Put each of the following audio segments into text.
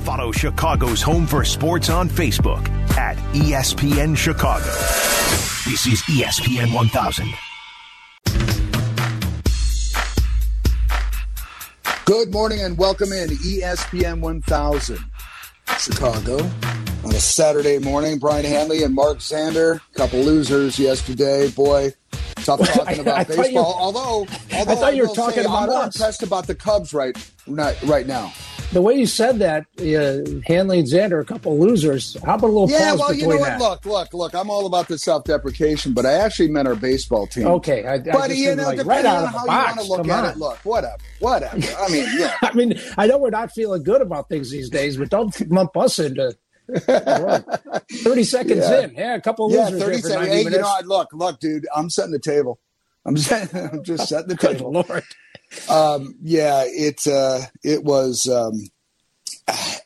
Follow Chicago's Home for Sports on Facebook at ESPN Chicago. This is ESPN 1000. Good morning and welcome in ESPN 1000 Chicago on a Saturday morning. Brian Hanley and Mark Zander, a couple losers yesterday. Boy, tough talking about baseball. although, although I thought you were talking say, about I'm more us. impressed about the Cubs right right, right now. The way you said that, uh, Hanley and Xander, a couple losers. How about a little Yeah, pause well, you know what? that? Look, look, look. I'm all about the self-deprecation, but I actually meant our baseball team. Okay, I, But you know, like, depending right out on of the how box. you want to look at on. it, look, whatever, whatever. I mean, yeah. I mean, I know we're not feeling good about things these days, but don't lump us into. Thirty seconds Yeah. in, yeah, a couple Yeah, losers here thirty seconds. 90 Hey, you know, look, look, dude. I'm setting the table. I'm, I'm just setting the Good table. lord! Um, yeah, it uh, it was. Um,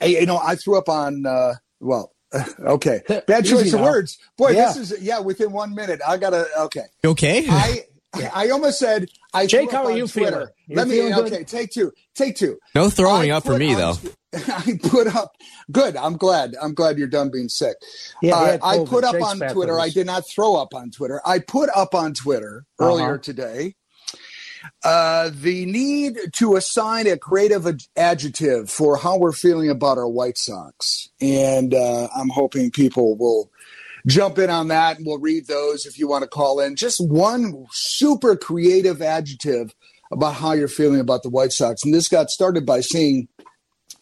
I, you know, I threw up on. Uh, well, okay, bad choice of words. Boy, Yeah. this is yeah. Within one minute, I gotta. Okay, okay? I I almost said. I Jake, threw up how are on you Twitter. feeling? You Let me. feeling good? Okay, take two. Take two. no throwing I up for me though. I put up. Good. I'm glad. I'm glad you're done being sick. Yeah, Uh, I put up Jake's on Twitter. I did not throw up on Twitter. I put up on Twitter earlier Uh-huh. today uh, the need to assign a creative ad- adjective for how we're feeling about our White Sox, and uh, I'm hoping people will jump in on that, and we'll read those if you want to call in. Just one super creative adjective about how you're feeling about the White Sox, and this got started by seeing,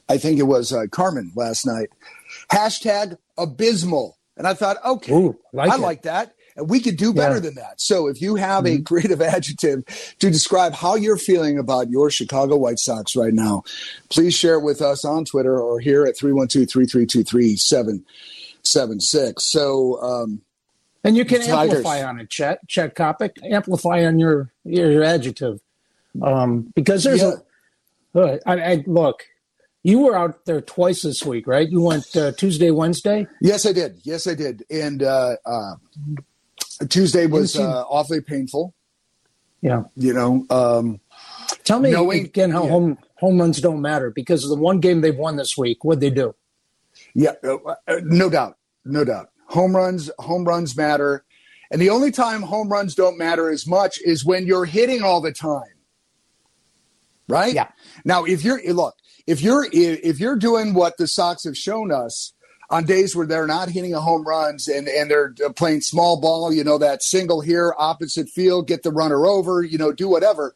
I think it was uh, Carmen last night, hashtag abysmal, and I thought, okay, Ooh, like I it. like that. And we could do better Yeah. than that. So if you have Mm-hmm. a creative adjective to describe how you're feeling about your Chicago White Sox right now, please share it with us on Twitter or here at 312-332-3776. So um, And you can Tigers. amplify on it, Chet. Chet Kopic. Amplify on your your adjective, um, because there's Yeah. a. I, I look. You were out there twice this week, right? You went uh, Tuesday, Wednesday. yes, I did. Yes, I did. And uh, uh, Tuesday was uh, awfully painful. Yeah. You know, um, Tell me Knowing- again how yeah. home home runs don't matter because of the one game they've won this week. What'd they do? Yeah, uh, uh, no doubt, no doubt. Home runs, home runs matter, and the only time home runs don't matter as much is when you're hitting all the time, right? Yeah. Now, if you're look, if you're if you're doing what the Sox have shown us on days where they're not hitting a home runs and and they're uh, playing small ball, you know that single here, opposite field, get the runner over, you know, do whatever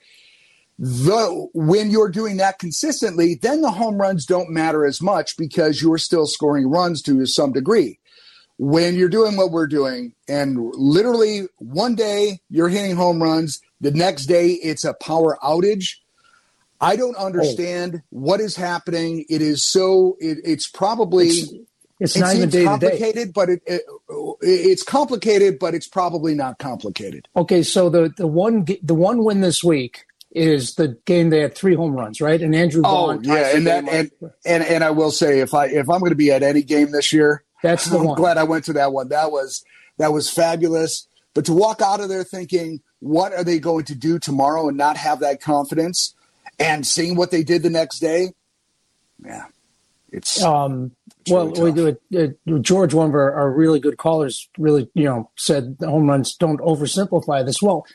the when you're doing that consistently, then the home runs don't matter as much because you're still scoring runs to some degree. When you're doing what we're doing, and literally one day you're hitting home runs, the next day it's a power outage. I don't understand what is happening. It is so. It, it's probably It's, it's it not even seems day complicated, but it, it it's complicated, but it's probably not complicated. Okay, so the the one the one win this week is the game they had three home runs, right? And Andrew Oh Vaughn. ties yeah, and that and, and and I will say if I if I'm going to be at any game this year, That's the I'm one. glad I went to that one. That was that was fabulous. But to walk out of there thinking, what are they going to do tomorrow, and not have that confidence, and seeing what they did the next day, yeah, it's Um, It's well, really we do it, uh, George, one of our, our really good callers, really, you know, said the home runs don't oversimplify this. Well,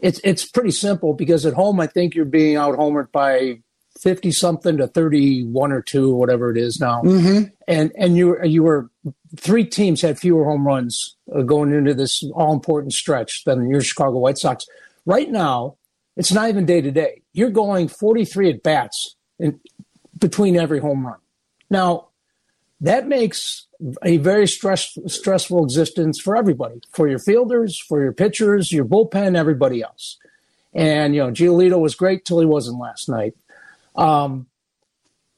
it's it's pretty simple because at home, I think you're being out homered by fifty something to thirty one or two, whatever it is now, Mhm. and and you you were three teams had fewer home runs uh, going into this all important stretch than your Chicago White Sox. Right now, it's not even day to day. You're going forty three at bats in between every home run. Now, that makes a very stress, stressful existence for everybody, for your fielders, for your pitchers, your bullpen, everybody else. And, you know, Giolito was great till he wasn't last night. Um,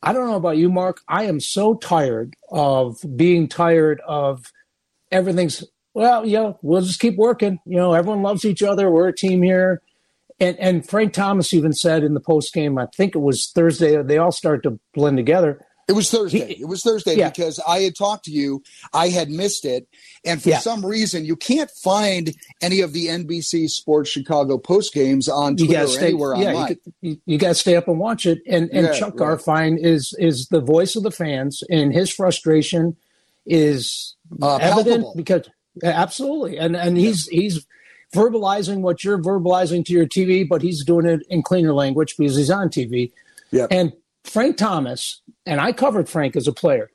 I don't know about you, Mark. I am so tired of being tired of everything's, well, yeah, we'll just keep working. You know, everyone loves each other. We're a team here. And, and Frank Thomas even said in the post game, I think it was Thursday, they all start to blend together. It was Thursday. It was Thursday Yeah. because I had talked to you. I had missed it. And for Yeah. some reason, you can't find any of the NBC Sports Chicago post games on you Twitter got to or stay. anywhere Yeah, online. you, you, you got to stay up and watch it. And and Yeah, Chuck. Garfien is is the voice of the fans, and his frustration is Uh, evident palpable. because absolutely, and and he's he's verbalizing what you're verbalizing to your TV, but he's doing it in cleaner language because he's on TV. Yeah. And Frank Thomas, and I covered Frank as a player.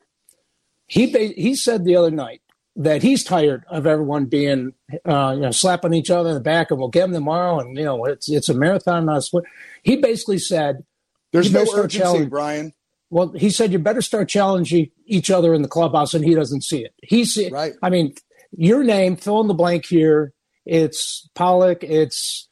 He he said the other night that he's tired of everyone being uh, you know slapping each other in the back and we'll get him tomorrow and you know it's it's a marathon not a sprint. He basically said, There's no urgency, challenging. Brian. well, he said you better start challenging each other in the clubhouse, and he doesn't see it. He see, Right. I mean, your name, fill in the blank here. It's Pollock. It's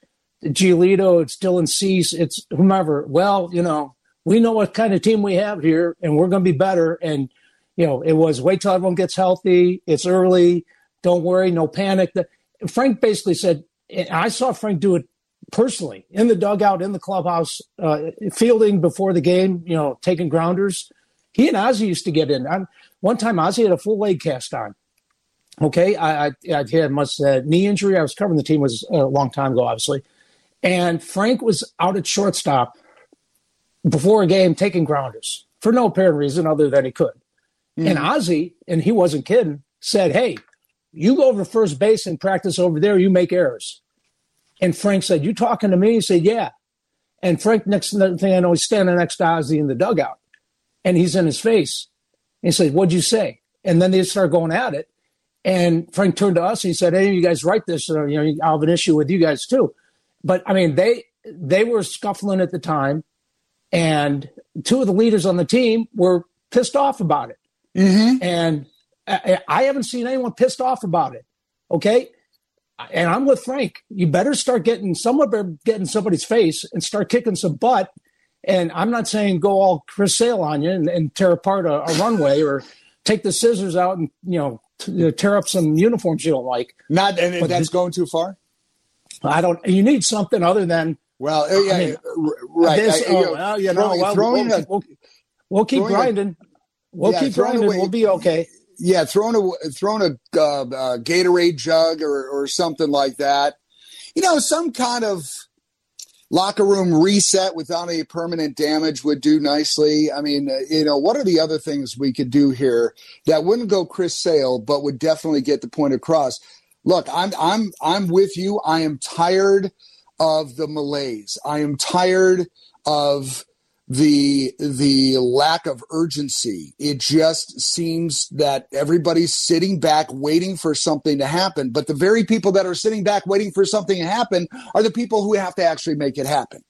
Giolito. It's Dylan Cease. It's whomever. Well, you know, we know what kind of team we have here, and we're going to be better. And you know, it was wait till everyone gets healthy. It's early. Don't worry. No panic. The- Frank basically said, I saw Frank do it personally in the dugout, in the clubhouse, uh, fielding before the game, you know, taking grounders. He and Ozzie used to get in. i one time, Ozzie had a full leg cast on. Okay, I, I, had much uh, knee injury. I was covering the team was a long time ago, obviously, and Frank was out at shortstop before a game taking grounders for no apparent reason other than he could. And Ozzie, and he wasn't kidding, said, "Hey, you go over to first base and practice over there. You make errors." And Frank said, "You talking to me?" He said, "Yeah." And Frank, next thing I know, he's standing next to Ozzie in the dugout, and he's in his face. He said, "What'd you say?" And then they start going at it. And Frank turned to us. And he said, "Hey, you guys write this. Uh, you know, I'll have an issue with you guys too." But I mean, they they were scuffling at the time, and two of the leaders on the team were pissed off about it. Mm-hmm. And I, I haven't seen anyone pissed off about it. Okay. And I'm with Frank. You better start getting someone better get in somebody's face and start kicking some butt. And I'm not saying go all Chris Sale on you and, and tear apart a, a runway or take the scissors out and you know t- tear up some uniforms you don't like. Not, and But that's going too far. I don't. You need something other than Well, yeah, mean, right. this. I- oh, you know, well, you know, throwing- well, throwing we'll, a- we'll, we'll keep throwing a- grinding. we'll Yeah, keep grinding. away- We'll be okay. yeah, throwing a throwing a uh, uh, Gatorade jug or or something like that. You know, some kind of locker room reset without any permanent damage would do nicely. I mean, uh, you know, what are the other things we could do here that wouldn't go Chris Sale, but would definitely get the point across? Look, I'm I'm I'm with you. I am tired of the malaise. I am tired of the the lack of urgency. It just seems that everybody's sitting back waiting for something to happen. But the very people that are sitting back waiting for something to happen are the people who have to actually make it happen.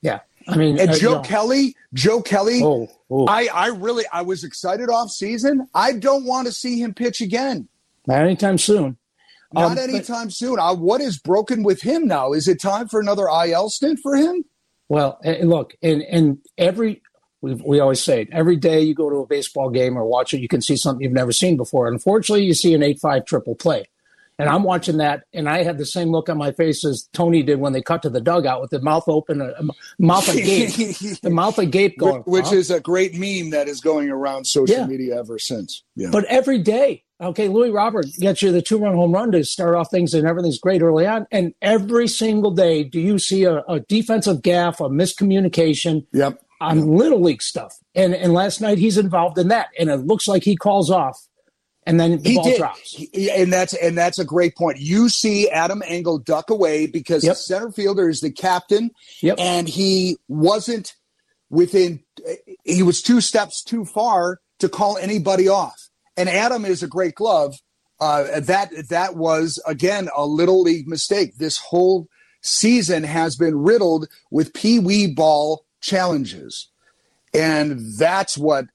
Yeah. I mean, And uh, Joe Kelly, Joe Kelly, Oh, oh. I I really I was excited off season. I don't want to see him pitch again. not anytime soon. Not Um, but- anytime soon. Uh, what is broken with him now? Is it time for another IL stint for him? Well, look, and and every we we always say it, every day you go to a baseball game or watch it, you can see something you've never seen before. Unfortunately, you see an eight five triple play, and I'm watching that, and I had the same look on my face as Tony did when they cut to the dugout with the mouth open, uh, a mouth agape, the mouth agape going, which huh? is a great meme that is going around social Yeah. media ever since. Yeah. But every day, okay, Luis Robert gets you the two run home run to start off things, and everything's great early on. And every single day, do you see a, a defensive gaff, a miscommunication yep. on little league stuff? And and last night he's involved in that, and it looks like he calls off, and then the He ball did, drops. He- and that's and that's a great point. You see Adam Engel duck away because Yep. the center fielder is the captain, Yep. and he wasn't within. He was two steps too far to call anybody off. And Adam is a great glove. Uh, that that was again a little league mistake. This whole season has been riddled with pee wee ball challenges, and that's what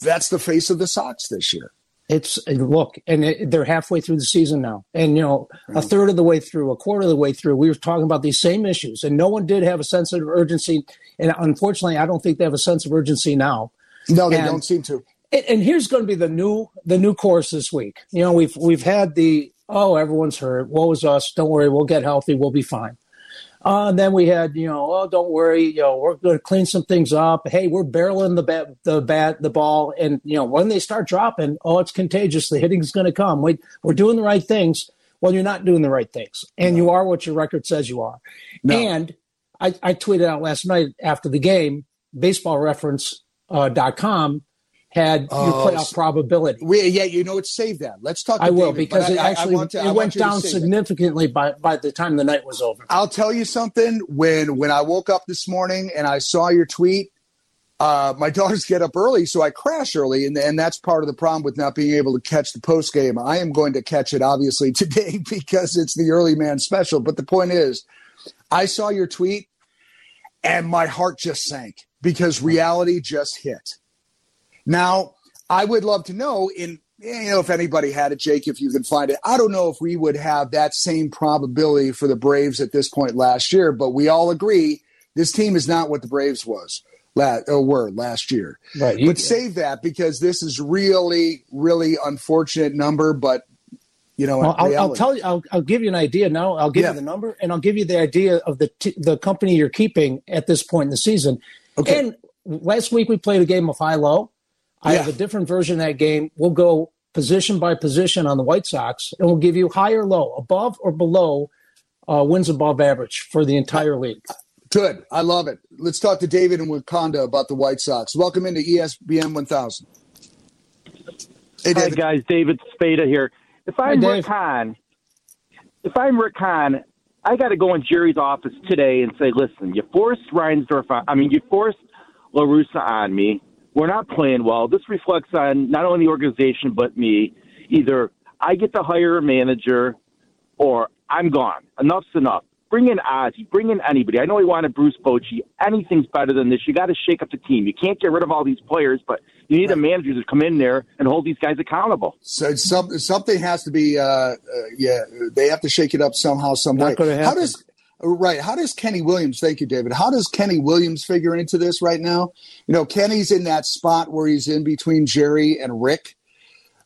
that's the face of the Sox this year. It's look, and it, they're halfway through the season now, and you know, a third of the way through, a quarter of the way through, we were talking about these same issues, and no one did have a sense of urgency. And unfortunately, I don't think they have a sense of urgency now. No, they And- don't seem to. And, and here's going to be the new the new course this week. You know, we've we've had the oh everyone's hurt, woe is us. Don't worry, we'll get healthy, we'll be fine. Uh, and then we had, you know, oh, don't worry, you know, we're going to clean some things up. Hey, we're barreling the bat, the bat, the ball, and you know, when they start dropping, oh, it's contagious. The hitting's going to come. We, we're doing the right things. Well, you're not doing the right things, and no. you are what your record says you are. No. And I, I, tweeted out last night after the game, baseballreference.com uh, had oh, your playoff probability. We, yeah, you know what? Save that. Let's talk. I will David, because it I, actually I to, it went down significantly by by the time the night was over. I'll tell you something. When when I woke up this morning and I saw your tweet, uh, my daughters get up early, so I crash early, and and that's part of the problem with not being able to catch the post game. I am going to catch it obviously today because it's the early man special. But the point is, I saw your tweet, and my heart just sank because reality just hit now, I would love to know in you know if anybody had it, Jake, if you can find it. I don't know if we would have that same probability for the Braves at this point last year, but we all agree this team is not what the Braves was last or uh, were last year. Right. You, but save that because this is really, really unfortunate number, but you know, well, I'll, I'll, tell you. I'll, I'll, give you an idea now. I'll give yeah. you the number, and I'll give you the idea of the t- the company you're keeping at this point in the season. Okay. And last week we played a game of high low. I have a different version of that game. We'll go position by position on the White Sox, and we'll give you high or low, above or below uh, wins above average for the entire league. Good. I love it. Let's talk to David and Waukegan about the White Sox. Welcome into ESPN 1000. Hey, Hi, guys. David Spada here. If I'm Rick Hahn, if I'm Rick Hahn, I got to go in Jerry's office today and say, listen, you forced Reinsdorf on, I mean, you forced La Russa on me. We're not playing well. This reflects on not only the organization but me. Either I get to hire a manager, or I'm gone. Enough's enough. Bring in Ozzie. Bring in anybody. I know he wanted Bruce Bochy. Anything's better than this. You got to shake up the team. You can't get rid of all these players, but you need right. a manager to come in there and hold these guys accountable. So some, something has to be. Uh, uh, yeah, they have to shake it up somehow, some way. How does Right. How does Kenny Williams, thank you, David, how does Kenny Williams figure into this right now? You know, Kenny's in that spot where he's in between Jerry and Rick.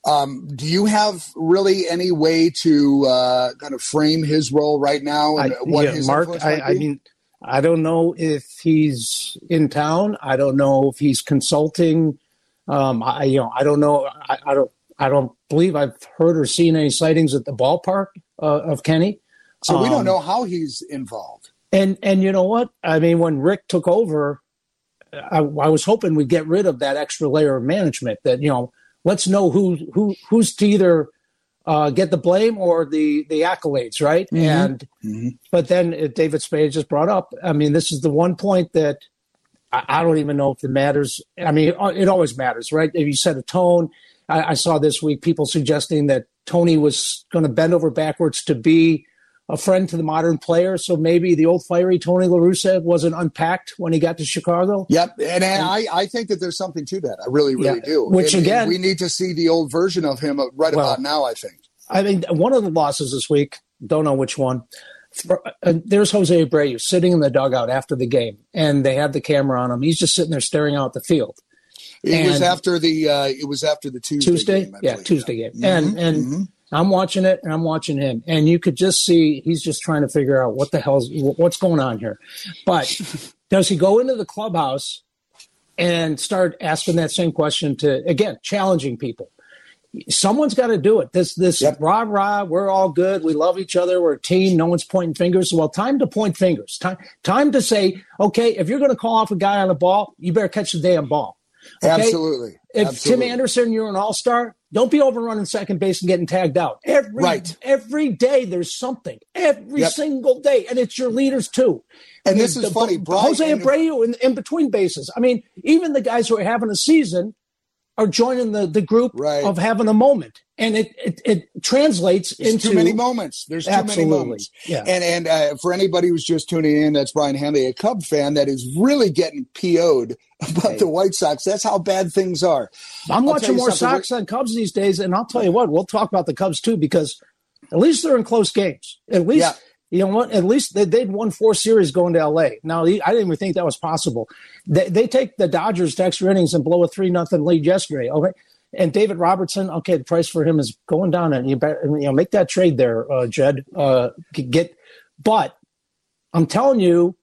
Um, do you have really any way to uh, kind of frame his role right now and I, what yeah, his Mark? I, I, mean, I don't know if he's in town. I don't know if he's consulting. Um, I you know I don't know. I, I, don't I don't believe I've heard or seen any sightings at the ballpark uh, of Kenny. So we don't um, know how he's involved. And and you know what? I mean, when Rick took over, I, I, was hoping we'd get rid of that extra layer of management. That you know, let's know who who who's to either uh, get the blame or the the accolades, right? Mm-hmm. And mm-hmm. but then uh, David Spade just brought up. I mean, this is the one point that I, I don't even know if it matters. I mean, it, it always matters, right? If you set a tone. I, I saw this week people suggesting that Tony was going to bend over backwards to be a friend to the modern player. So maybe the old fiery Tony La Russa wasn't unpacked when he got to Chicago. Yep. And, and I, I think that there's something to that. I really, really yeah. do. Which and, again, and we need to see the old version of him right well, about now, I think. I mean, one of the losses this week, don't know which one. Uh, there's Jose Abreu sitting in the dugout after the game, and they had the camera on him. He's just sitting there staring out the field. It and was after the uh, it was after the Tuesday, Tuesday, game, yeah, Tuesday game, mm-hmm. and and mm-hmm. I'm watching it and I'm watching him, and you could just see he's just trying to figure out what the hell's what's going on here. But does he go into the clubhouse and start asking that same question to again challenging people? Someone's got to do it. This this yep. rah rah, we're all good, we love each other, we're a team. No one's pointing fingers. Well, time to point fingers. Time time to say, okay, if you're going to call off a guy on the ball, you better catch the damn ball. Okay? Absolutely. If Absolutely. Tim Anderson, you're an all star, don't be overrunning second base and getting tagged out. Every right. every day there's something. Every yep. single day, and it's your leaders too. And this is the, funny, Brian, Jose Abreu in, in, between bases. I mean, even the guys who are having a season are joining the the group right. of having a moment, and it it, it translates There's into too many moments. There's too absolutely. many moments. Yeah. And and uh, for anybody who's just tuning in, that's Brian Hanley, a Cub fan that is really getting PO'd about right. the White Sox. That's how bad things are. I'm I'll watching more Sox than Cubs these days, and I'll tell you what, we'll talk about the Cubs too because at least they're in close games. At least. Yeah. You know what? At least they, would won four series going to L.A. Now, I didn't even think that was possible. They, they take the Dodgers to extra innings and blow a three nothing lead yesterday. Okay, and David Robertson, okay, the price for him is going down, and you better you know make that trade there, uh, Jed. Uh, get, but I'm telling you,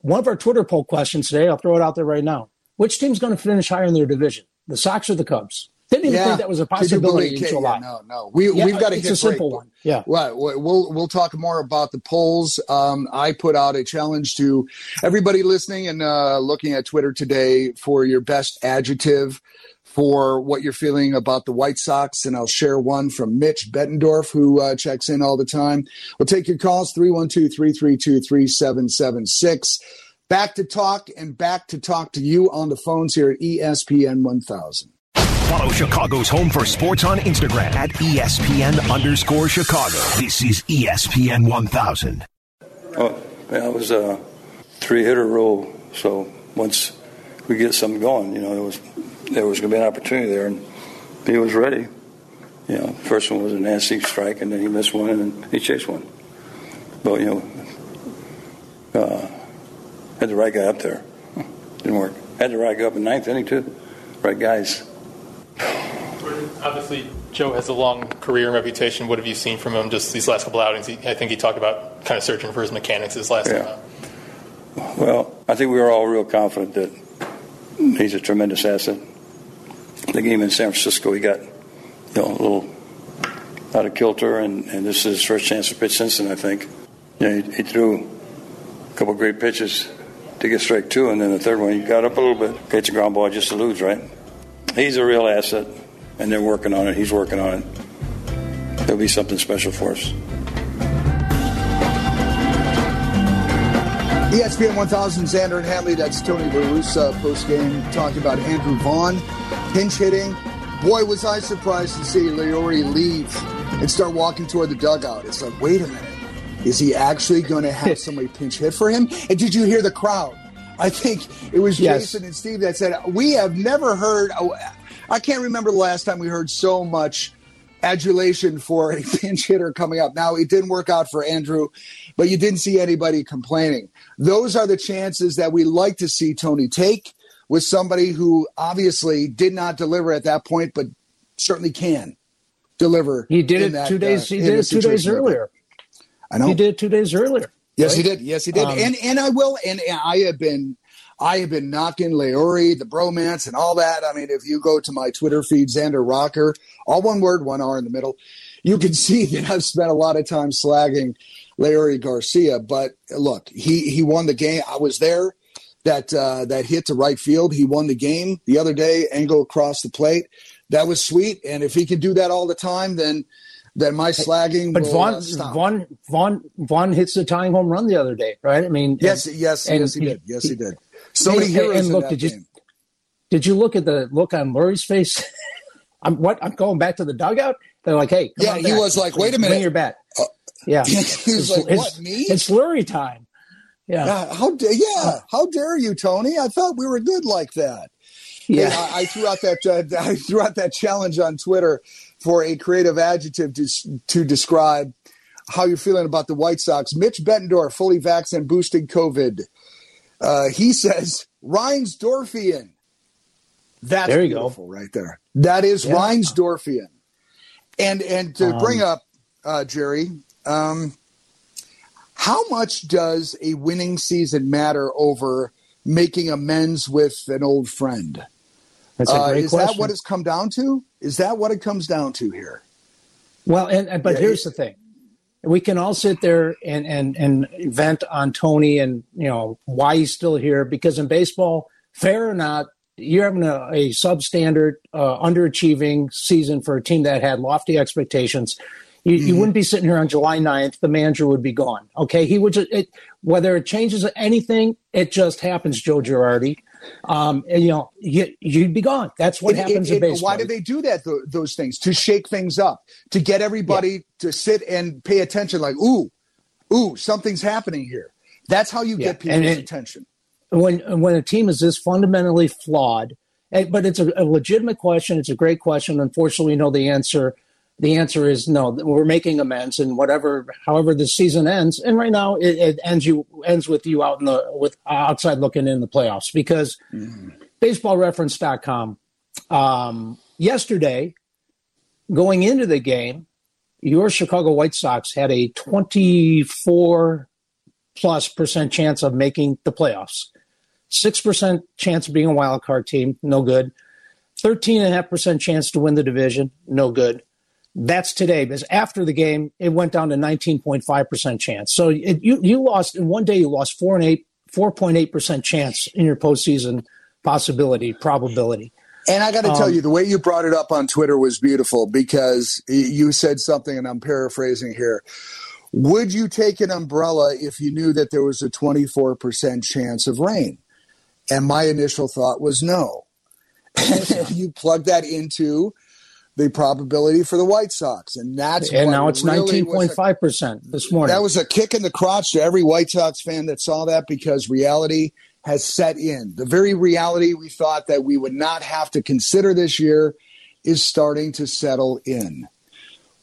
one of our Twitter poll questions today, I'll throw it out there right now. Which team's going to finish higher in their division, the Sox or the Cubs? Didn't even yeah. think that was a possibility in July. Yeah, no, no. We, yeah, we've got to it's hit a simple break. one. Yeah. Right. We'll, we'll talk more about the polls. Um, I put out a challenge to everybody listening and uh, looking at Twitter today for your best adjective for what you're feeling about the White Sox. And I'll share one from Mitch Bettendorf, who uh, checks in all the time. We'll take your calls 312 332 3776. Back to talk and back to talk to you on the phones here at ESPN 1000. Follow Chicago's Home for Sports on Instagram at ESPN underscore Chicago. This is ESPN 1000. Well, that was a three hitter rule. So once we get something going, you know, it was there was going to be an opportunity there, and he was ready. You know, first one was a nasty strike, and then he missed one, and he chased one. But you know, uh, had the right guy up there. Didn't work. Had the right guy up in ninth inning too. Right guys. Obviously, Joe has a long career and reputation. What have you seen from him just these last couple outings? He, I think he talked about kind of searching for his mechanics this last yeah. time Well, I think we were all real confident that he's a tremendous asset. The game in San Francisco, he got you know a little out of kilter, and, and this is his first chance to pitch since then. I think. Yeah, he, he threw a couple great pitches to get strike two, and then the third one he got up a little bit, gets a ground ball just to lose. Right. He's a real asset and they're working on it. He's working on it. There'll be something special for us. ESPN 1000, Xander and Hanley. That's Tony LaRussa post game talking about Andrew Vaughn pinch hitting. Boy, was I surprised to see Leury leave and start walking toward the dugout. It's like, wait a minute. Is he actually going to have somebody pinch hit for him? And did you hear the crowd? I think it was yes. Jason and Steve that said, We have never heard. I can't remember the last time we heard so much adulation for a pinch hitter coming up. Now, it didn't work out for Andrew, but you didn't see anybody complaining. Those are the chances that we like to see Tony take with somebody who obviously did not deliver at that point, but certainly can deliver. He did it that, two days. Uh, he did it two days earlier. I know. He did it two days earlier. Yes, right? he did. Yes, he did. Um, and and I will. And, and I have been I have been knocking Leury, the bromance, and all that. I mean, if you go to my Twitter feed, Xander Rocker, all one word, one R in the middle, you can see that I've spent a lot of time slagging Leury Garcia. But look, he he won the game. I was there. That uh, that hit to right field, he won the game the other day. Angle across the plate, that was sweet. And if he can do that all the time, then then my slagging. But will, Vaughn, uh, Vaughn, Vaughn, Vaughn hits the tying home run the other day, right? I mean, yes, and, yes, yes, he, he did. Yes, he, he did. So many heroes. And look, did you did you look at the look on Leury's face? I'm what I'm going back to the dugout. They're like, hey, yeah. He was like, wait a minute, bring your bat. Uh, yeah, he was it's, like, it's, what me? It's Leury time. Yeah. yeah how yeah? Uh, how dare you, Tony? I thought we were good like that. Yeah, I, I, threw out that uh, I threw out that challenge on Twitter for a creative adjective to to describe how you're feeling about the White Sox. Mitch Bettendorf, fully vaccinated, boosted COVID. Uh, he says Reinsdorfian. That's there you beautiful go. right there. That is yeah. Reinsdorfian. And and to um, bring up uh, Jerry, um, how much does a winning season matter over making amends with an old friend? That's a uh, great uh, is question. that what it's come down to? Is that what it comes down to here? Well, and, and but yeah, here's the thing: we can all sit there and and and vent on Tony and you know why he's still here because in baseball, fair or not, you're having a, a substandard, uh, underachieving season for a team that had lofty expectations. You, mm-hmm. you, wouldn't be sitting here on July 9th. The manager would be gone. Okay, he would just it, whether it changes anything, it just happens. Joe Girardi. Um, and, you know, you, would be gone. That's what it, happens it, in baseball. Why do they do that? Th- those things to shake things up, to get everybody yeah. to sit and pay attention. Like, ooh, ooh, something's happening here. That's how you yeah. get people's it, attention. When when a team is this fundamentally flawed, but it's a, a legitimate question. It's a great question. Unfortunately, we know the answer the answer is no. We're making amends, and whatever, however the season ends, and right now it, it ends you ends with you out in the with outside looking in the playoffs because mm-hmm. BaseballReference.com um, yesterday going into the game, your Chicago White Sox had a twenty four plus percent chance of making the playoffs. 6% chance of being a wild card team, no good. 13.5% chance to win the division, no good. That's today. Because after the game, it went down to 19.5% chance. So it, you, you lost, in one day, you lost 4 and 8, 4.8% chance in your postseason possibility, probability. And I got to um, tell you, the way you brought it up on Twitter was beautiful because you said something, and I'm paraphrasing here. Would you take an umbrella if you knew that there was a 24% chance of rain? And my initial thought was no. And you plug that into the probability for the White Sox, and that's and now it's nineteen point five percent this morning. That was a kick in the crotch to every White Sox fan that saw that because reality has set in. The very reality we thought that we would not have to consider this year is starting to settle in.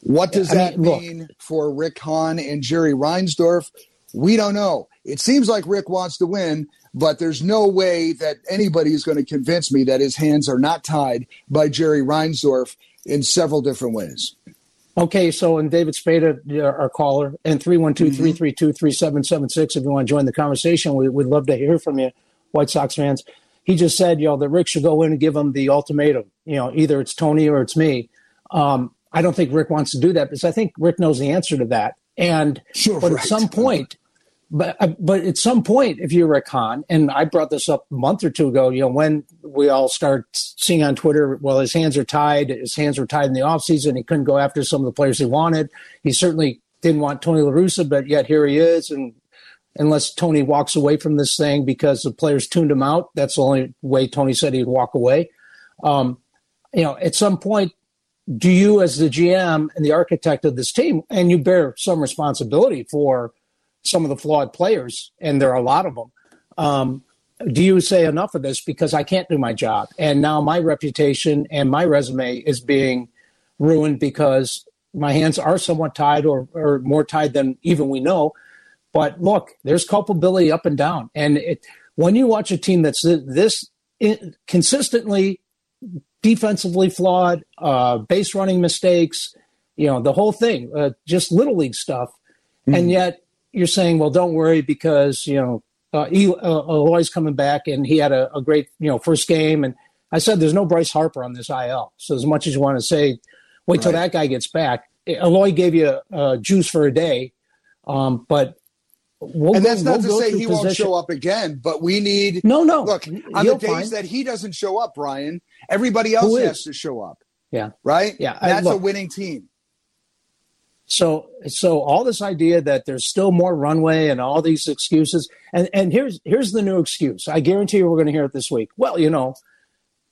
What does I that mean, mean for Rick Hahn and Jerry Reinsdorf? We don't know. It seems like Rick wants to win, but there's no way that anybody is going to convince me that his hands are not tied by Jerry Reinsdorf in several different ways. Okay, so and David Spada, our caller, and 312-332-3776, if you want to join the conversation, we, would love to hear from you, White Sox fans. He just said, you know, that Rick should go in and give him the ultimatum. You know, either it's Tony or it's me. Um, I don't think Rick wants to do that because I think Rick knows the answer to that. And sure, but right. at some point, but uh, but at some point, if you're a con, and I brought this up a month or two ago, you know, when we all start seeing on Twitter, well, his hands are tied. His hands were tied in the offseason. He couldn't go after some of the players he wanted. He certainly didn't want Tony La Russa, but yet here he is. And unless Tony walks away from this thing because the players tuned him out, that's the only way Tony said he'd walk away. Um, you know, at some point, do you, as the GM and the architect of this team, and you bear some responsibility for some of the flawed players, and there are a lot of them. Um, do you say enough of this because I can't do my job? And now my reputation and my resume is being ruined because my hands are somewhat tied or, or more tied than even we know. But look, there's culpability up and down. And it, when you watch a team that's this consistently defensively flawed, uh, base running mistakes, you know, the whole thing, uh, just little league stuff. Mm-hmm. And yet you're saying, well, don't worry because, you know, uh, Eloy's coming back and he had a, a, great, you know, first game. And I said, there's no Bryce Harper on this IL. So as much as you want to say, wait till that guy gets back. Eloy gave you uh, juice for a day, um, but We'll and that's not we'll to say he position. won't show up again, but we need. No, no. Look, on the days find. that he doesn't show up, Brian, everybody else has to show up. Yeah. Right? Yeah. That's look, a winning team. So, so all this idea that there's still more runway and all these excuses, and and here's here's the new excuse. I guarantee you, we're going to hear it this week. Well, you know,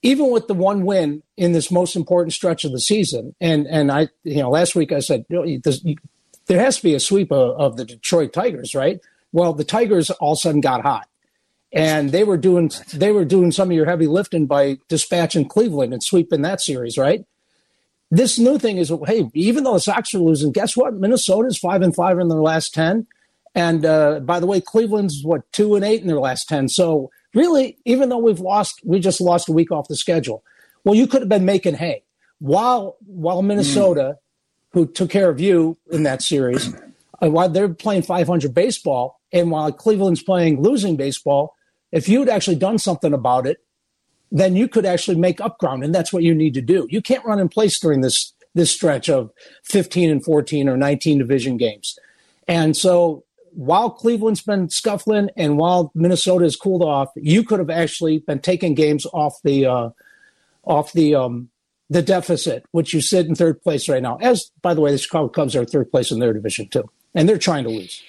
even with the one win in this most important stretch of the season, and and I, you know, last week I said there has to be a sweep of, of the Detroit Tigers, right? Well, the Tigers all of a sudden got hot, and they were doing they were doing some of your heavy lifting by dispatching Cleveland and sweeping that series, right? This new thing is, hey, even though the Sox are losing, guess what? Minnesota's five and five in their last ten, and uh, by the way, Cleveland's what two and eight in their last ten. So really, even though we've lost, we just lost a week off the schedule. Well, you could have been making hay while while Minnesota. Mm who took care of you in that series, uh, while they're playing 500 baseball, and while Cleveland's playing losing baseball, if you'd actually done something about it, then you could actually make up ground, and that's what you need to do. You can't run in place during this this stretch of 15 and 14 or 19 division games. And so while Cleveland's been scuffling and while Minnesota has cooled off, you could have actually been taking games off the uh, off the um, the deficit, which you sit in third place right now. As by the way, the Chicago Cubs are third place in their division too, and they're trying to lose.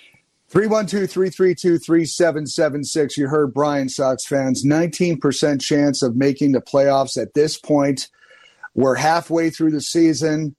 312-332-3776. You heard Brian Sox fans. 19% chance of making the playoffs at this point. We're halfway through the season.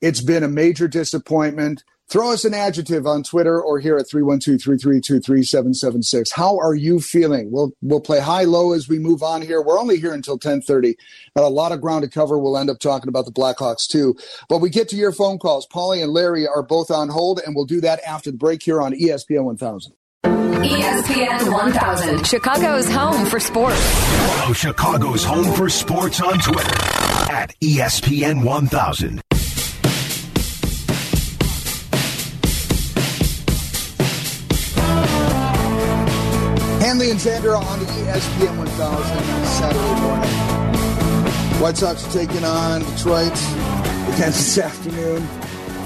It's been a major disappointment. Throw us an adjective on Twitter or here at 312-332-3776. How are you feeling? We'll we'll play high low as we move on here. We're only here until 10:30. Got a lot of ground to cover. We'll end up talking about the Blackhawks too. But we get to your phone calls. Paulie and Larry are both on hold and we'll do that after the break here on ESPN 1000. ESPN 1000, Chicago's home for sports. Follow Chicago's home for sports on Twitter at ESPN 1000. And Xander on the ESPN 1000 Saturday morning. White Sox are taking on Detroit again this afternoon.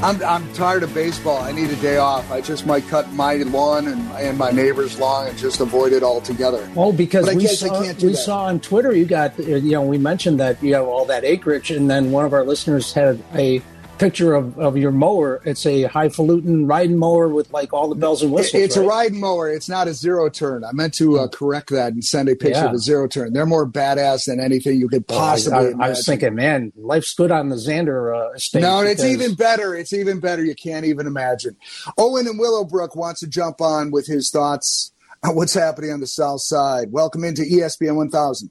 I'm, I'm tired of baseball. I need a day off. I just might cut my lawn and, and my neighbor's lawn and just avoid it altogether. Oh, because we, saw, we that. saw on Twitter, you got, you know, we mentioned that you have all that acreage, and then one of our listeners had a picture of, of your mower. It's a highfalutin riding mower with like all the bells and whistles. It's right? a riding mower. It's not a zero turn. I meant to uh, correct that and send a picture yeah. of a zero turn. They're more badass than anything you could possibly. Well, I, I, I, was thinking, man, life's good on the Xander uh, estate. No, because... it's even better. It's even better. You can't even imagine. Owen and Willowbrook wants to jump on with his thoughts on what's happening on the South Side. Welcome into ESPN 1000.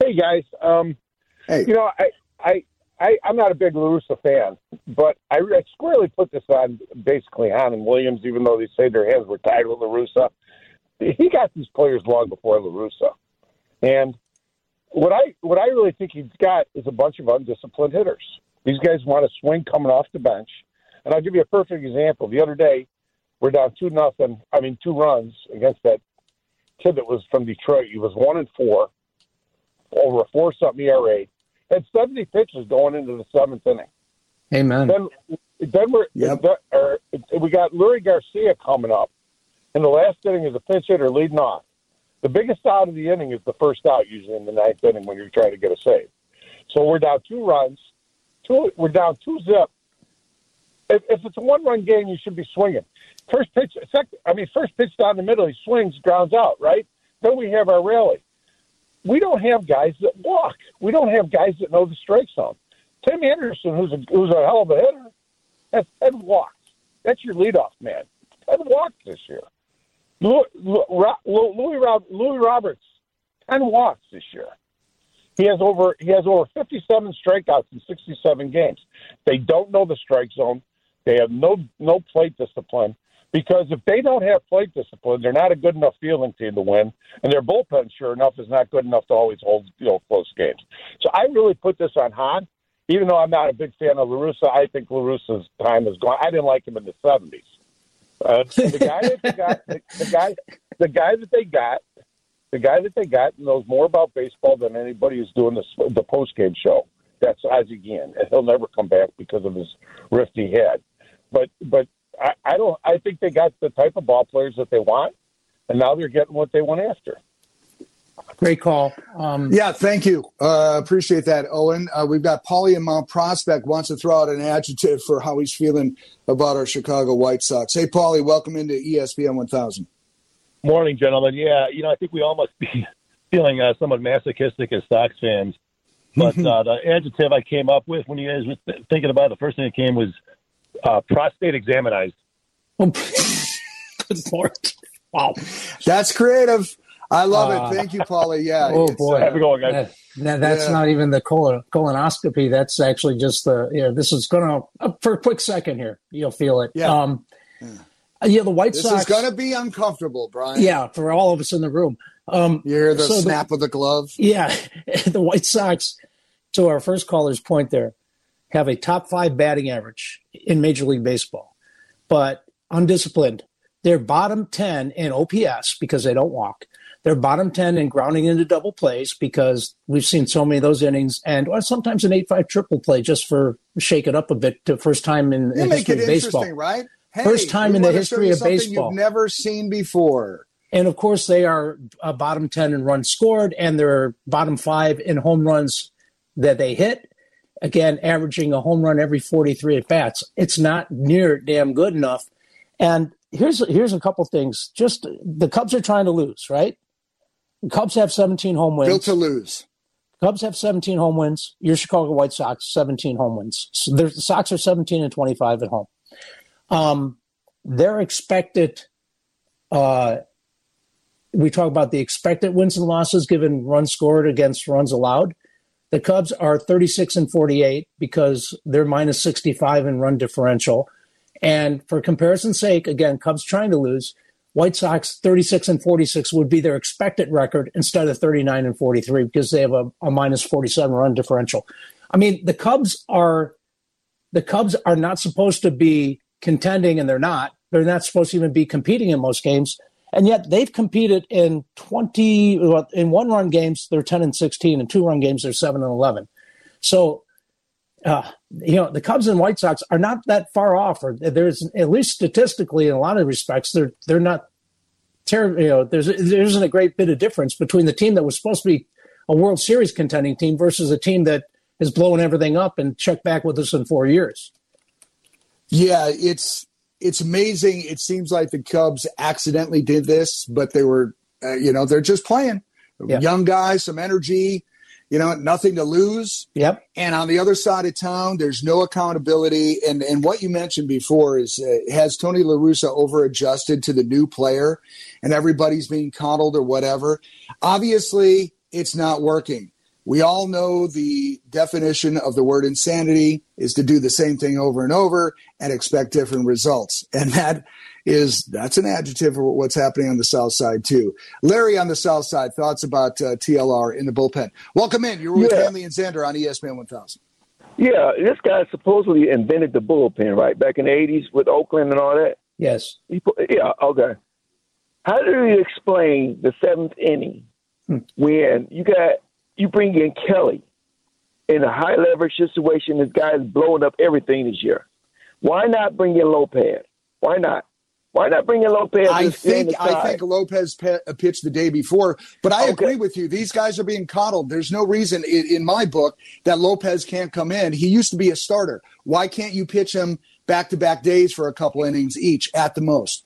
Hey guys. Um, hey, you know, I, I I, I'm not a big La Russa fan, but I, I squarely put this on basically Hahn and Williams, even though they say their hands were tied with La Russa. He got these players long before La Russa. And what I what I really think he's got is a bunch of undisciplined hitters. These guys want to swing coming off the bench. And I'll give you a perfect example. The other day, we're down two nothing. I mean, two runs against that kid that was from Detroit. He was one and four over a four something ERA had 70 pitches going into the seventh inning. Amen. Then, then we're yep. or, we got Leury Garcia coming up in the last inning as a pinch hitter leading off. The biggest out of the inning is the first out, usually in the ninth inning when you're trying to get a save. So we're down two runs. Two, we're down two zip. If, if it's a one-run game, you should be swinging. First pitch, second, I mean, first pitch down the middle, he swings, grounds out, right? Then we have our rally we don't have guys that walk. We don't have guys that know the strike zone. Tim Anderson, who's a who's a hell of a hitter, has ten walks. That's your leadoff man. Ten walks this year. Louis, Louis, Louis Roberts, ten walks this year. He has over he has over fifty seven strikeouts in sixty seven games. They don't know the strike zone. They have no no plate discipline. Because if they don't have plate discipline, they're not a good enough fielding team to win, and their bullpen, sure enough, is not good enough to always hold you know close games. So I really put this on Hahn, even though I'm not a big fan of La Russa. I think La Russa's time is gone. I didn't like him in the '70s. Uh, the guy that they got, the, the guy, the guy that they got, the guy that they got knows more about baseball than anybody who's doing this, the post game show. That's Ozzie Guillen, and he'll never come back because of his rifty head. But but I, I don't. I think they got the type of ball players that they want, and now they're getting what they went after. Great call. Um, yeah, thank you. Uh, appreciate that, Owen. Uh, we've got Paulie in Mount Prospect wants to throw out an adjective for how he's feeling about our Chicago White Sox. Hey, Paulie, welcome into ESPN 1000. Morning, gentlemen. Yeah, you know, I think we all must be feeling uh, somewhat masochistic as Sox fans. But uh, the adjective I came up with when you guys were thinking about it, the first thing that came was uh, prostate examinized. Oh, good lord! Wow, that's creative. I love uh, it. Thank you, Paulie. Yeah. Oh boy. Have a going, guys. That, that's yeah. not even the colon, colonoscopy. That's actually just the. You know, this is gonna uh, for a quick second here. You'll feel it. Yeah. Um, yeah. yeah the White this Sox. is gonna be uncomfortable, Brian. Yeah, for all of us in the room. Um, you hear the so snap the, of the glove. Yeah, the White Sox. To our first caller's point, there have a top five batting average in Major League Baseball, but undisciplined. They're bottom 10 in OPS because they don't walk. They're bottom 10 in grounding into double plays because we've seen so many of those innings and or sometimes an 8 5 triple play just for shake it up a bit to first time in, in history of baseball. Right? Hey, first time in the history of baseball. You've never seen before. And of course, they are a bottom 10 in runs scored and they're bottom five in home runs that they hit again, averaging a home run every 43 at bats. It's not near damn good enough. And here's here's a couple things. Just the Cubs are trying to lose, right? The Cubs have 17 home wins. Built to lose. Cubs have 17 home wins. Your Chicago White Sox 17 home wins. So the Sox are 17 and 25 at home. Um, their expected. Uh, we talk about the expected wins and losses given runs scored against runs allowed. The Cubs are 36 and 48 because they're minus 65 in run differential. And for comparison's sake, again, Cubs trying to lose. White Sox 36 and 46 would be their expected record instead of 39 and 43 because they have a, a minus 47 run differential. I mean, the Cubs are the Cubs are not supposed to be contending, and they're not. They're not supposed to even be competing in most games. And yet they've competed in 20, in one run games, they're 10 and 16, and two run games, they're 7 and 11. So, uh, you know, the Cubs and White Sox are not that far off, or there's at least statistically, in a lot of respects, they're they're not terrible. You know, there's there isn't a great bit of difference between the team that was supposed to be a World Series contending team versus a team that is blowing everything up and check back with us in four years. Yeah, it's it's amazing. It seems like the Cubs accidentally did this, but they were, uh, you know, they're just playing. Yeah. Young guys, some energy, you know, nothing to lose. Yep. And on the other side of town, there's no accountability. And and what you mentioned before is uh, has Tony La Russa over adjusted to the new player, and everybody's being coddled or whatever. Obviously, it's not working. We all know the definition of the word insanity is to do the same thing over and over and expect different results. And that is, that's an adjective for what's happening on the South Side, too. Larry on the South Side, thoughts about uh, TLR in the bullpen. Welcome in. You're with yeah. Hanley and Xander on ESPN 1000. Yeah, this guy supposedly invented the bullpen, right? Back in the 80s with Oakland and all that? Yes. He, yeah, okay. How do you explain the seventh inning hmm. when you got you bring in Kelly in a high leverage situation. This guy's blowing up everything this year. Why not bring in Lopez? Why not? Why not bring in Lopez? I think I think Lopez pe- uh, pitched the day before, but I okay. agree with you. These guys are being coddled. There's no reason in, in, my book that Lopez can't come in. He used to be a starter. Why can't you pitch him back to back days for a couple innings each at the most?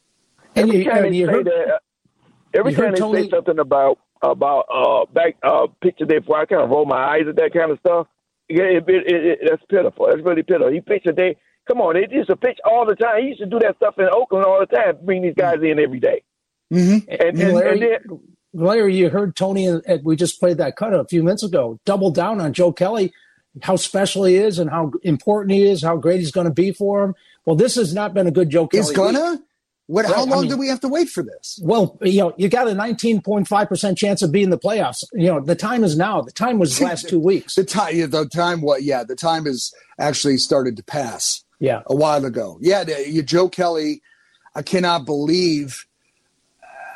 Every time they say that, every time they Tony, say something about about uh back uh picture day before I kind of roll my eyes at that kind of stuff. Yeah, it, it, it, that's pitiful. That's really pitiful. He pitched a day. Come on, it used to pitch all the time. He used to do that stuff in Oakland all the time. Bring these guys in every day. Mm-hmm. And, and, Larry, and then, Larry, you heard Tony. And we just played that cut a few minutes ago. Double down on Joe Kelly, how special he is, and how important he is, how great he's going to be for him. Well, this has not been a good Joe Kelly. He's gonna. What, right. How long I mean, do we have to wait for this? Well, you know, you got a 19.5% chance of being the playoffs. You know, the time is now. The time was the last two weeks. The time, the time, what? Yeah, the time has actually started to pass. Yeah. A while ago. Yeah, you, Joe Kelly, I cannot believe,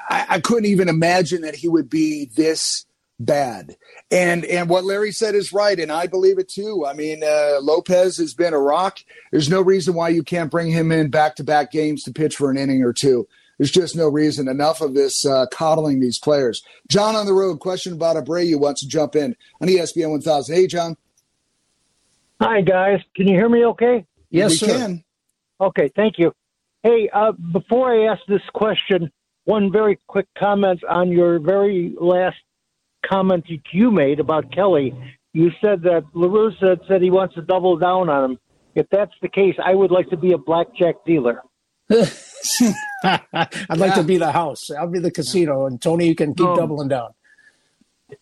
I, I couldn't even imagine that he would be this bad. And and what Larry said is right, and I believe it too. I mean, uh, Lopez has been a rock. There's no reason why you can't bring him in back to back games to pitch for an inning or two. There's just no reason. Enough of this uh, coddling these players. John on the road. Question about Abreu wants to jump in on ESPN 1000. Hey, John. Hi, guys. Can you hear me? Okay. Yes, we sir. can. Okay, thank you. Hey, uh, before I ask this question, one very quick comment on your very last comment that you made about Kelly. You said that La Russa said he wants to double down on him. If that's the case, I would like to be a blackjack dealer. I'd like to be the house. I'll be the casino, and Tony, you can keep um, doubling down.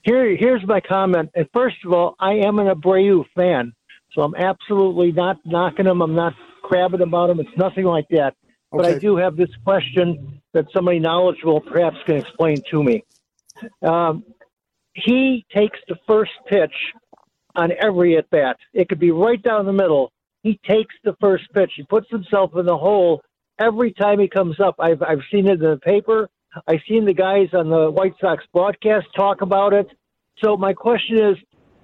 Here, here's my comment. And first of all, I am an Abreu fan, so I'm absolutely not knocking him. I'm not crabbing about him. It's nothing like that. But I do have this question that somebody knowledgeable perhaps can explain to me. Um, he takes the first pitch on every at bat. It could be right down the middle. He takes the first pitch. He puts himself in the hole every time he comes up. I've I've seen it in the paper. I've seen the guys on the White Sox broadcast talk about it. So my question is,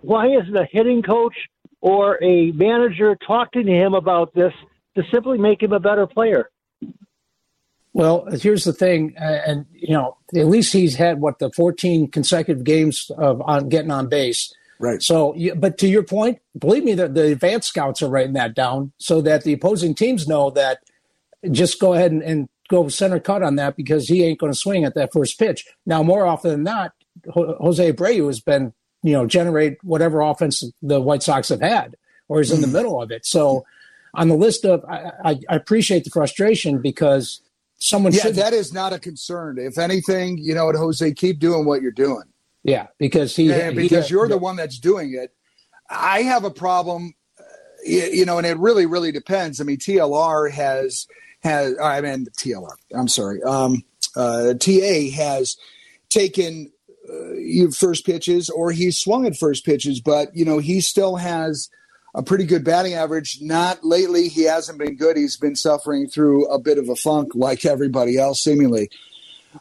why isn't a hitting coach or a manager talking to him about this to simply make him a better player? Well, here's the thing, uh, and you know, at least he's had what the 14 consecutive games of on getting on base. Right. So, but to your point, believe me, the, the advanced scouts are writing that down so that the opposing teams know that just go ahead and, and go center cut on that because he ain't going to swing at that first pitch. Now, more often than not, Jose Abreu has been, you know, generate whatever offense the White Sox have had, or is in the mm. middle of it. So, on the list of, I, I appreciate the frustration because someone yeah should. that is not a concern. If anything you know what jose keep doing what you're doing. Yeah because he, and because he, you're the one that's doing it i have a problem uh, you know and it really really depends. I mean tlr has has i mean tlr i'm sorry um uh ta has taken uh, first pitches or he's swung at first pitches but you know he still has a pretty good batting average. Not lately. He hasn't been good. He's been suffering through a bit of a funk like everybody else, seemingly.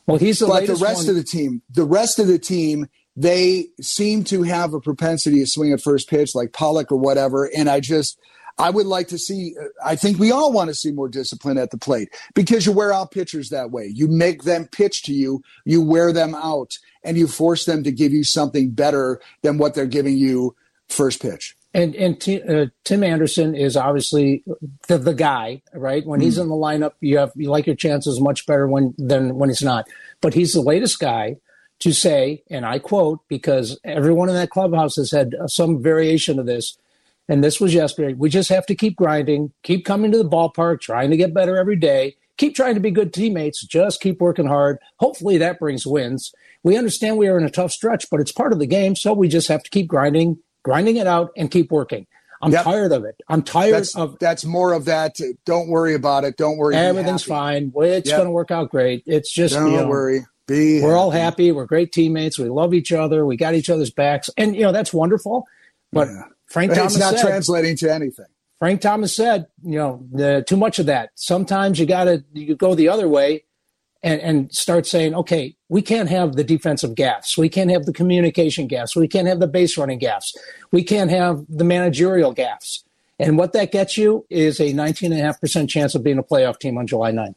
Well, he's the but the rest one. of the team, the rest of the team, they seem to have a propensity to swing at first pitch, like Pollock or whatever. And I just, I would like to see. I think we all want to see more discipline at the plate because you wear out pitchers that way. You make them pitch to you, you wear them out, and you force them to give you something better than what they're giving you first pitch. And and T, uh, Tim Anderson is obviously the, the guy, right? When mm. he's hmm. in the lineup, you have you like your chances much better when than when he's not. But he's the latest guy to say, and I quote, because everyone in that clubhouse has had some variation of this. And this was yesterday. We just have to keep grinding, keep coming to the ballpark, trying to get better every day, keep trying to be good teammates, just keep working hard. Hopefully that brings wins. We understand we are in a tough stretch, but it's part of the game. So we just have to keep grinding, grinding it out and keep working. I'm yep. tired of it. I'm tired that's, of that's more of that. Don't worry about it. Don't worry. Everything's fine. It's yep. going to work out great. It's just don't you know, worry. Be we're happy. all happy. We're great teammates. We love each other. We got each other's backs, and you know that's wonderful. But yeah. Frank Thomas it's not said, translating to anything. Frank Thomas said, you know, the, too much of that. Sometimes you got to you go the other way and, and start saying, okay, we can't have the defensive gaffes. We can't have the communication gaffes. We can't have the base running gaffes. We can't have the managerial gaffes. And what that gets you is a 19.5% chance of being a playoff team on July 9th.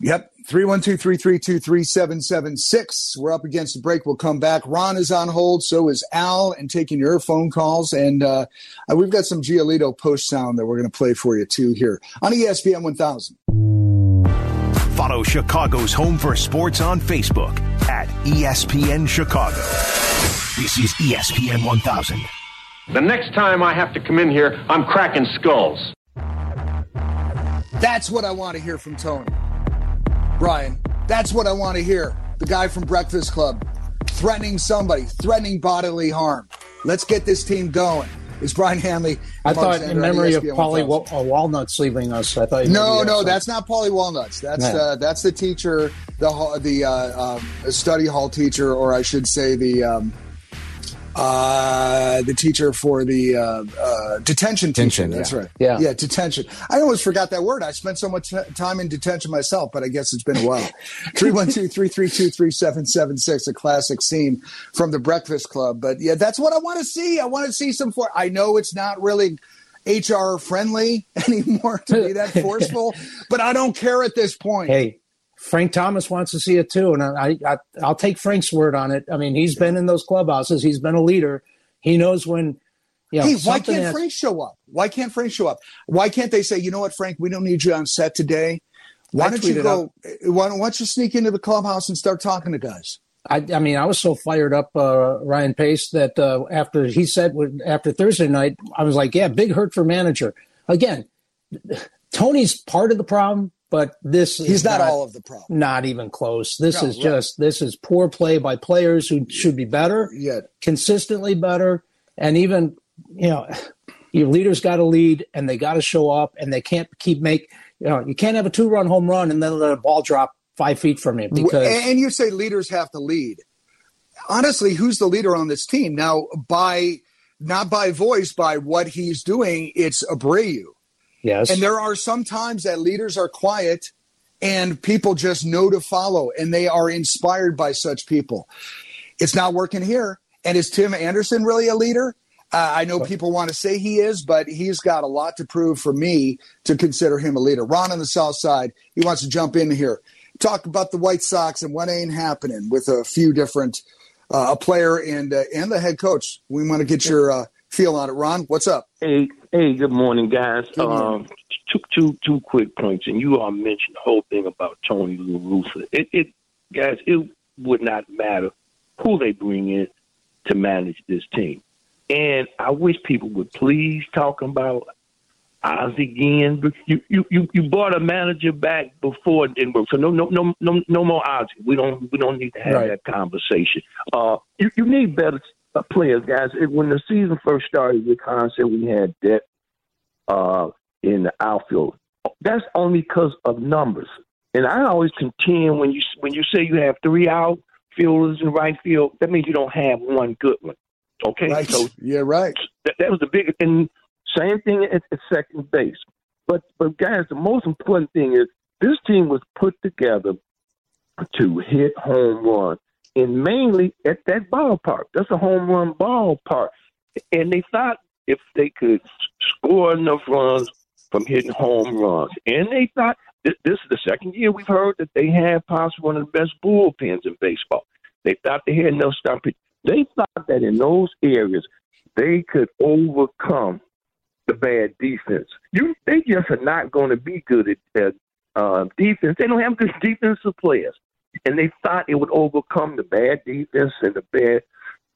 Yep. 312 332 3776. We're up against the break. We'll come back. Ron is on hold. So is Al and taking your phone calls. And uh, we've got some Giolito post sound that we're going to play for you too here on ESPN 1000. Follow Chicago's Home for Sports on Facebook at ESPN Chicago. This is ESPN 1000. The next time I have to come in here, I'm cracking skulls. That's what I want to hear from Tony. Brian, that's what I want to hear. The guy from Breakfast Club threatening somebody, threatening bodily harm. Let's get this team going. Is Brian Hanley? I thought in memory of Paulie Wa- uh, Walnuts leaving us. I thought no, no, that's not Paulie Walnuts. That's uh, that's the teacher, the the uh, um, study hall teacher, or I should say the um, uh, the teacher for the uh, uh, detention teacher. That's yeah. right. Yeah. Yeah, detention. I always forgot that word. I spent so much time in detention myself, but I guess it's been a while. 312 332 3776, a classic scene from the Breakfast Club. But yeah, that's what I want to see. I want to see some for. I know it's not really. HR friendly anymore to be that forceful, but I don't care at this point. Hey, Frank Thomas wants to see it too, and I, I will take Frank's word on it. I mean, he's been in those clubhouses. He's been a leader. He knows when. You know, hey, why can't Frank show up? Why can't Frank show up? Why can't they say, you know what, Frank, we don't need you on set today. Why don't you go? Why don't, why don't you sneak into the clubhouse and start talking to guys? I, I mean, I was so fired up, uh, Ryan Pace, that uh, after he said after Thursday night, I was like, yeah, big hurt for manager. Again, Tony's part of the problem, but this he's not, not, all of the problem. Not even close. This no, is right. just this is poor play by players who should be better, yeah. consistently better, and even you know your leaders got to lead and they got to show up and they can't keep make you know you can't have a two run home run and then let a ball drop five feet from you because and you say leaders have to lead. Honestly, who's the leader on this team now? By not by voice, by what he's doing, it's Abreu. Yes. And there are some times that leaders are quiet and people just know to follow and they are inspired by such people. It's not working here. And is Tim Anderson really a leader? Uh, I know people want to say he is, but he's got a lot to prove for me to consider him a leader. Ron on the South Side, he wants to jump in here, talk about the White Sox and what ain't happening with a few different uh, a player and uh, and the head coach. We want to get your uh, feel on it. Ron, what's up? Hey, hey, good morning, guys. Good morning. Um, two, two, two quick points, and you all mentioned the whole thing about Tony La Russa. It, it, guys, it would not matter who they bring in to manage this team. And I wish people would please talk about Ozzie again. You, you, you, you brought a manager back before it didn't work, so no, no, no, no, no more Ozzie. We don't, we don't need to have right. that conversation. Uh, you, you need better uh, players, guys. When the season first started, Hahn said we had depth uh, in the outfield. That's only because of numbers. And I always contend when you when you say you have three outfielders in right field, that means you don't have one good one. Okay, right. so yeah, right. That, that was the big and same thing at, at second base. But but guys, the most important thing is this team was put together to hit home run, and mainly at that ballpark. That's a home run ballpark, and they thought if they could score enough runs from hitting home runs, and they thought this, is the second year we've heard that they have possibly one of the best bullpens in baseball. They thought they had no start pitch. They thought that in those areas they could overcome the bad defense. You, they just are not going to be good at, at uh, defense. They don't have good defensive players, and they thought it would overcome the bad defense and the bad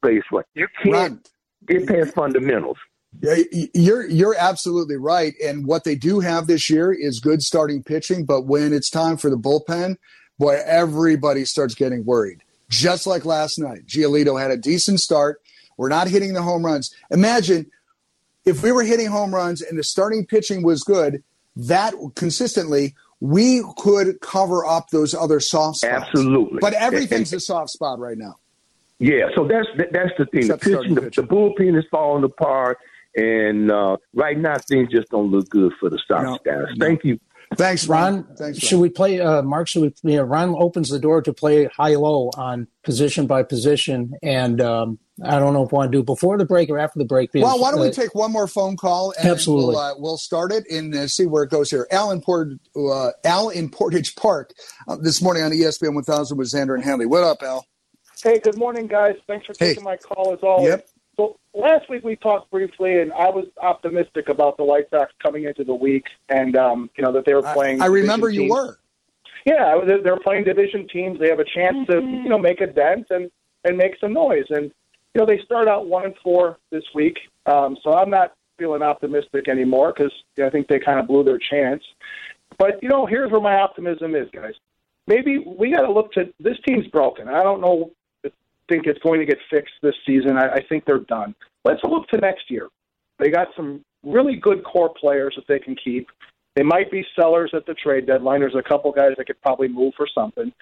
base run. You can't get past fundamentals. Yeah, you're you're absolutely right. And what they do have this year is good starting pitching, but when it's time for the bullpen, boy, everybody starts getting worried. Just like last night, Giolito had a decent start. We're not hitting the home runs. Imagine if we were hitting home runs and the starting pitching was good, that consistently we could cover up those other soft spots. Absolutely. But everything's a soft spot right now. Yeah, so that's that's the thing. the pitching, the, the, bullpen is falling apart, and uh, right now things just don't look good for the Sox no, guys. No. Thank you. Thanks, Ron. Ron. Thanks, Ron. Should we play, uh, Mark? Should we? You know, Ron opens the door to play high low on position by position, and um, I don't know if we want to do before the break or after the break. Because, well, why don't we uh, take one more phone call? And absolutely. We'll, uh, we'll, start it and uh, see where it goes here. Al in, Port, uh, Al in Portage Park uh, this morning on ESPN 1000 with Xander and Hanley. What up, Al? Hey, good morning, guys. Thanks for taking hey. my call as always. Yep. So last week we talked briefly, and I was optimistic about the White Sox coming into the week, and um, you know that they were playing. I, I remember you were. Yeah, they're playing division teams. They have a chance to you know make a dent and and make some noise. And you know they start out one and four this week, um, so I'm not feeling optimistic anymore because I think they kind of blew their chance. But you know, here's where my optimism is, guys. Maybe we got to look to this team's broken. I don't know think it's going to get fixed this season. I, I think they're done. Let's look to next year. They got some really good core players that they can keep. They might be sellers at the trade deadline. There's a couple guys that could probably move for something.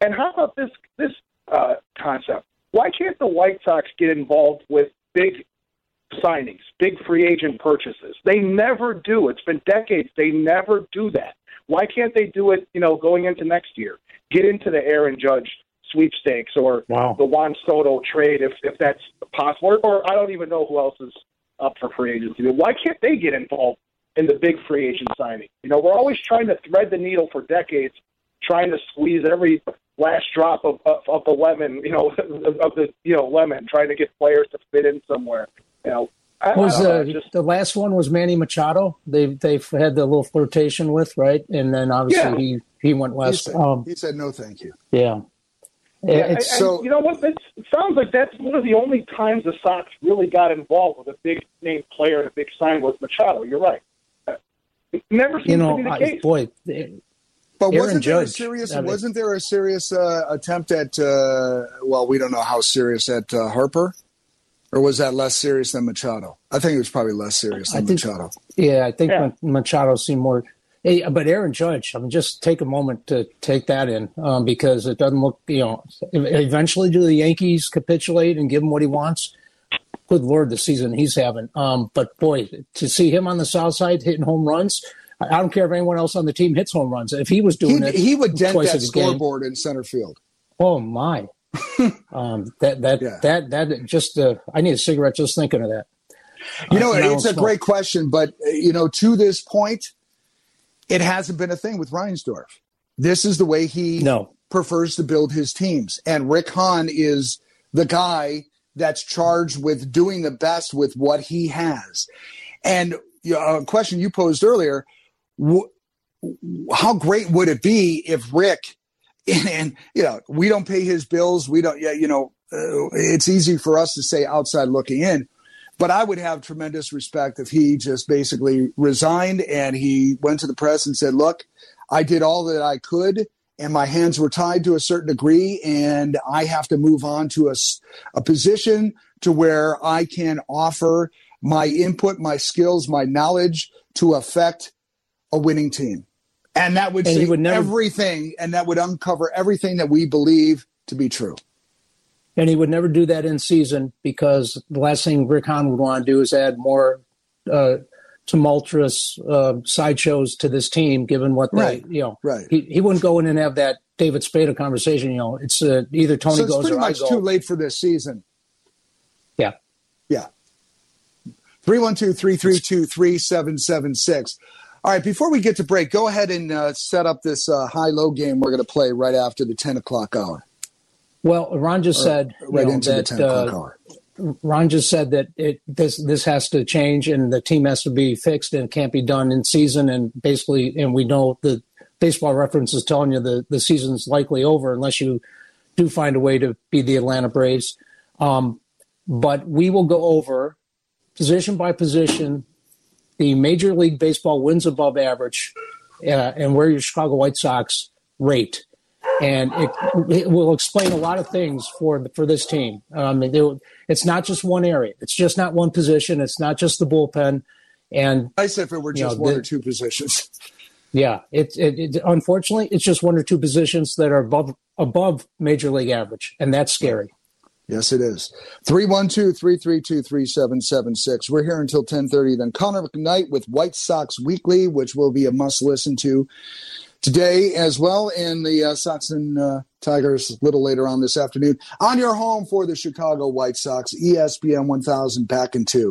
And how about this this uh, concept? Why can't the White Sox get involved with big signings, big free agent purchases? They never do. It's been decades. They never do that. Why can't they do it? You know, going into next year, get into the Aaron Judge sweepstakes or wow. the Juan Soto trade, if if that's possible. Or, or I don't even know who else is up for free agency. Why can't they get involved in the big free agent signing? You know, we're always trying to thread the needle for decades, trying to squeeze every last drop of of, of the lemon, you know, of the you know lemon, trying to get players to fit in somewhere. You know, I, was I uh, just, the last one was Manny Machado. They they've had the little flirtation with right, and then obviously yeah. he he went west. He said, um, he said no, thank you. Yeah, yeah, and, so you know what? It sounds like that's one of the only times the Sox really got involved with a big name player and a big sign was Machado. You're right. It never seems you know, to be the case. boy, but Aaron wasn't there a serious? wasn't there a serious uh, attempt at? Uh, well, we don't know how serious at uh, Harper, or was that less serious than Machado? I think it was probably less serious than think, Machado. Yeah, I think yeah. Machado seemed more Hey, but Aaron Judge, I mean, just take a moment to take that in um, because it doesn't look, you know, eventually do the Yankees capitulate and give him what he wants? Good Lord, the season he's having. Um, but boy, to see him on the south side hitting home runs, I don't care if anyone else on the team hits home runs. If he was doing he, it, he would dent that scoreboard game, in center field. Oh my! um, that that yeah. that that just uh, I need a cigarette just thinking of that. You know, uh, it's a smoke. great question, but you know, to this point, it hasn't been a thing with Reinsdorf. This is the way he no. prefers to build his teams. And Rick Hahn is the guy that's charged with doing the best with what he has. And you know, a question you posed earlier how great would it be if Rick and, and, you know we don't pay his bills we don't yeah you know uh, it's easy for us to say outside looking in but I would have tremendous respect if he just basically resigned and he went to the press and said, Look, I did all that I could and my hands were tied to a certain degree and I have to move on to a, a position to where I can offer my input, my skills, my knowledge to affect a winning team. And that would say never- everything and that would uncover everything that we believe to be true. And he would never do that in season because the last thing Rick Hahn would want to do is add more uh, tumultuous uh, sideshows to this team, given what they, right. you know, right. he, he wouldn't go in and have that David Spada conversation. You know, it's uh, either Tony so it's goes pretty or much I go. too late for this season. Yeah. Yeah. 312 332 3776. All right, before we get to break, go ahead and uh, set up this uh, high low game we're going to play right after the 10 o'clock hour. Well, Ron just Or said right know, into that, the 10 o'clock uh, hour. Ron just said that it this this has to change and the team has to be fixed and it can't be done in season and basically and we know the baseball reference is telling you the the season's likely over unless you do find a way to be the Atlanta Braves. Um, but we will go over position by position the Major League Baseball wins above average uh, and where your Chicago White Sox rate and it, it will explain a lot of things for for this team. Um, it, it's not just one area. It's just not one position. It's not just the bullpen. And nice if it were just know, one the- or two positions. yeah, it, it, it unfortunately it's just one or two positions that are above above major league average, and that's scary. Yes, it is. 312 332 3776. We're here until 1030. Then Connor McKnight with White Sox Weekly, which will be a must listen to today as well. in the uh, Sox and uh, Tigers a little later on this afternoon. On your home for the Chicago White Sox, ESPN 1000 back in two.